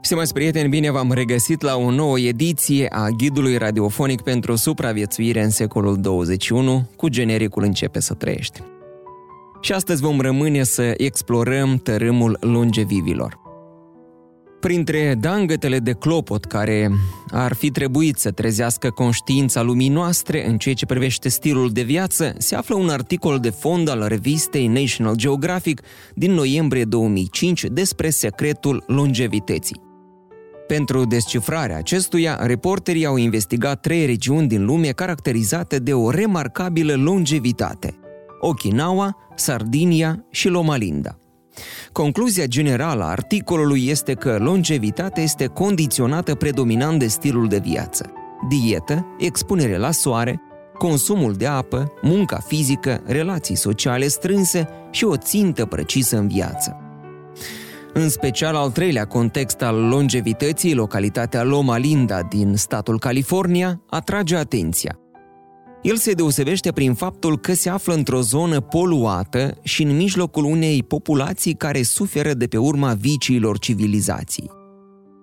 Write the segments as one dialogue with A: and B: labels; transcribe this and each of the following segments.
A: Stimați prieteni, bine v-am regăsit la o nouă ediție a ghidului radiofonic pentru supraviețuire în secolul 21, cu genericul Începe să trăiești. Și astăzi vom rămâne să explorăm tărâmul longevivilor. Printre dangătele de clopot care ar fi trebuit să trezească conștiința lumii noastre în ceea ce privește stilul de viață, se află un articol de fond al revistei National Geographic din noiembrie 2005 despre secretul longevității. Pentru descifrarea acestuia, reporterii au investigat trei regiuni din lume caracterizate de o remarcabilă longevitate. Okinawa, Sardinia și Loma Linda. Concluzia generală a articolului este că longevitatea este condiționată predominant de stilul de viață. Dietă, expunere la soare, consumul de apă, munca fizică, relații sociale strânse și o țintă precisă în viață. În special al treilea context al longevității, localitatea Loma Linda din statul California, atrage atenția. El se deosebește prin faptul că se află într-o zonă poluată și în mijlocul unei populații care suferă de pe urma viciilor civilizației.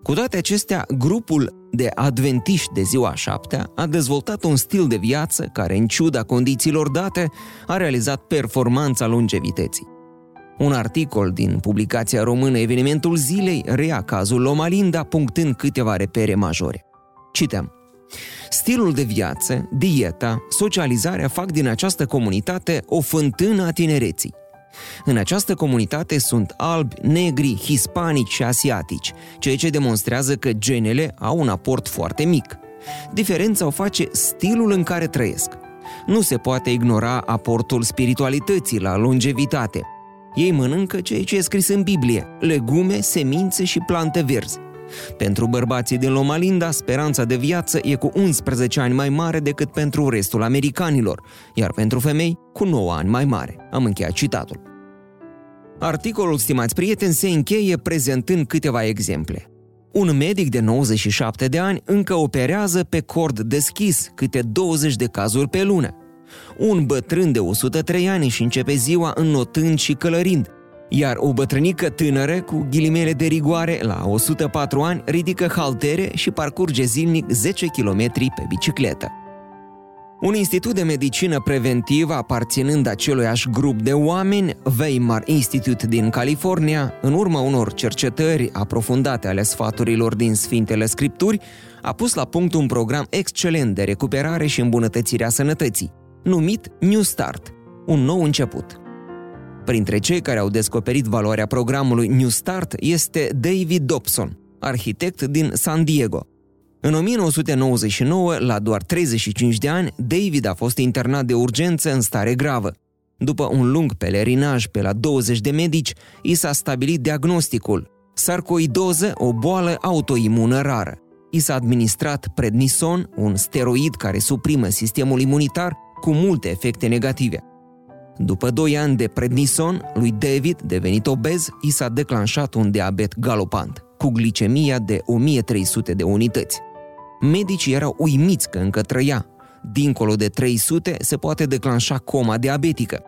A: Cu toate acestea, grupul de adventiști de ziua șaptea a dezvoltat un stil de viață care, în ciuda condițiilor date, a realizat performanța longevității. Un articol din publicația română Evenimentul Zilei reia cazul Loma Linda punctând câteva repere majore. Citem. Stilul de viață, dieta, socializarea fac din această comunitate o fântână a tinereții. În această comunitate sunt albi, negri, hispanici și asiatici, ceea ce demonstrează că genele au un aport foarte mic. Diferența o face stilul în care trăiesc. Nu se poate ignora aportul spiritualității la longevitate – ei mănâncă ceea ce e scris în Biblie, legume, semințe și plante verzi. Pentru bărbații din Loma Linda, speranța de viață e cu 11 ani mai mare decât pentru restul americanilor, iar pentru femei cu 9 ani mai mare. Am încheiat citatul. Articolul, stimați prieteni, se încheie prezentând câteva exemple. Un medic de 97 de ani încă operează pe cord deschis câte 20 de cazuri pe lună. Un bătrân de 103 ani și începe ziua înnotând și călărind, iar o bătrânică tânără cu ghilimele de rigoare la 104 ani ridică haltere și parcurge zilnic 10 km pe bicicletă. Un institut de medicină preventivă aparținând aceluiași grup de oameni, Weimar Institute din California, în urma unor cercetări aprofundate ale sfaturilor din Sfintele Scripturi, a pus la punct un program excelent de recuperare și îmbunătățire a sănătății numit New Start, un nou început. Printre cei care au descoperit valoarea programului New Start este David Dobson, arhitect din San Diego. În 1999, la doar 35 de ani, David a fost internat de urgență în stare gravă. După un lung pelerinaj pe la 20 de medici, i s-a stabilit diagnosticul sarcoidoză, o boală autoimună rară. I s-a administrat prednison, un steroid care suprimă sistemul imunitar cu multe efecte negative. După 2 ani de prednison, lui David, devenit obez, i s-a declanșat un diabet galopant, cu glicemia de 1300 de unități. Medicii erau uimiți că încă trăia. Dincolo de 300 se poate declanșa coma diabetică.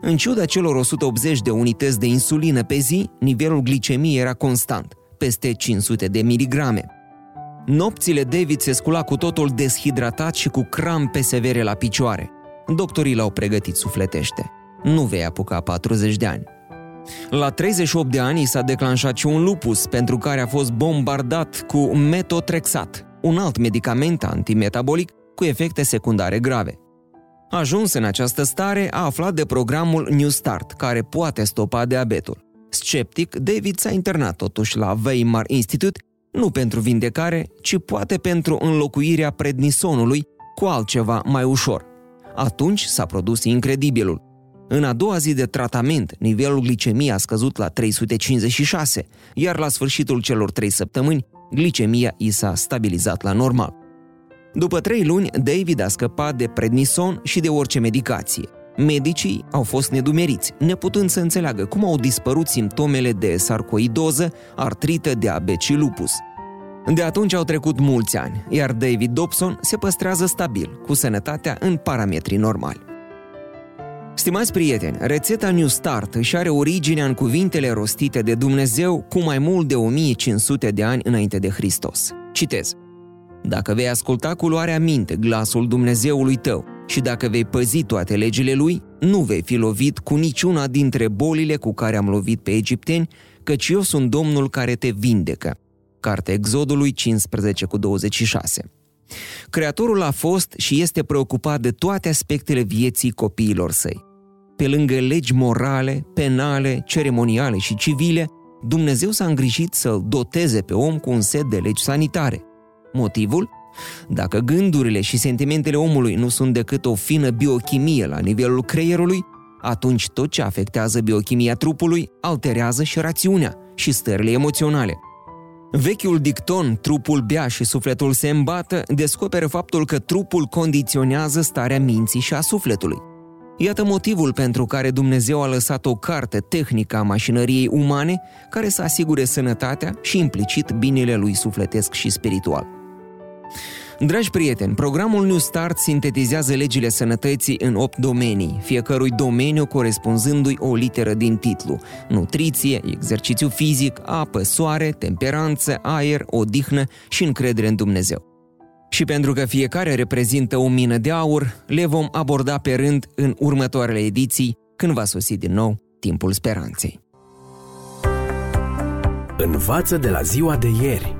A: În ciuda celor 180 de unități de insulină pe zi, nivelul glicemiei era constant, peste 500 de miligrame. Nopțile David se scula cu totul deshidratat și cu crampe severe la picioare. Doctorii l-au pregătit sufletește. Nu vei apuca 40 de ani. La 38 de ani s-a declanșat și un lupus pentru care a fost bombardat cu metotrexat, un alt medicament antimetabolic cu efecte secundare grave. Ajuns în această stare, a aflat de programul New Start, care poate stopa diabetul. Sceptic, David s-a internat totuși la Weimar Institute nu pentru vindecare, ci poate pentru înlocuirea prednisonului cu altceva mai ușor. Atunci s-a produs incredibilul. În a doua zi de tratament, nivelul glicemiei a scăzut la 356, iar la sfârșitul celor trei săptămâni, glicemia i s-a stabilizat la normal. După trei luni, David a scăpat de prednison și de orice medicație. Medicii au fost nedumeriți, neputând să înțeleagă cum au dispărut simptomele de sarcoidoză, artrită, diabet și lupus. De atunci au trecut mulți ani, iar David Dobson se păstrează stabil, cu sănătatea în parametri normali. Stimați prieteni, rețeta New Start își are originea în cuvintele rostite de Dumnezeu cu mai mult de 1500 de ani înainte de Hristos. Citez. Dacă vei asculta cu luarea minte glasul Dumnezeului tău și dacă vei păzi toate legile lui, nu vei fi lovit cu niciuna dintre bolile cu care am lovit pe egipteni, căci eu sunt Domnul care te vindecă. Cartea Exodului 15 cu 26. Creatorul a fost și este preocupat de toate aspectele vieții copiilor săi. Pe lângă legi morale, penale, ceremoniale și civile, Dumnezeu s-a îngrijit să-l doteze pe om cu un set de legi sanitare. Motivul? Dacă gândurile și sentimentele omului nu sunt decât o fină biochimie la nivelul creierului, atunci tot ce afectează biochimia trupului alterează și rațiunea și stările emoționale. Vechiul dicton, trupul bea și sufletul se îmbată, descoperă faptul că trupul condiționează starea minții și a sufletului. Iată motivul pentru care Dumnezeu a lăsat o carte tehnică a mașinăriei umane care să asigure sănătatea și implicit binele lui sufletesc și spiritual. Dragi prieteni, programul New Start sintetizează legile sănătății în 8 domenii, fiecărui domeniu corespunzându-i o literă din titlu. Nutriție, exercițiu fizic, apă, soare, temperanță, aer, odihnă și încredere în Dumnezeu. Și pentru că fiecare reprezintă o mină de aur, le vom aborda pe rând în următoarele ediții, când va sosi din nou timpul speranței.
B: Învață de la ziua de ieri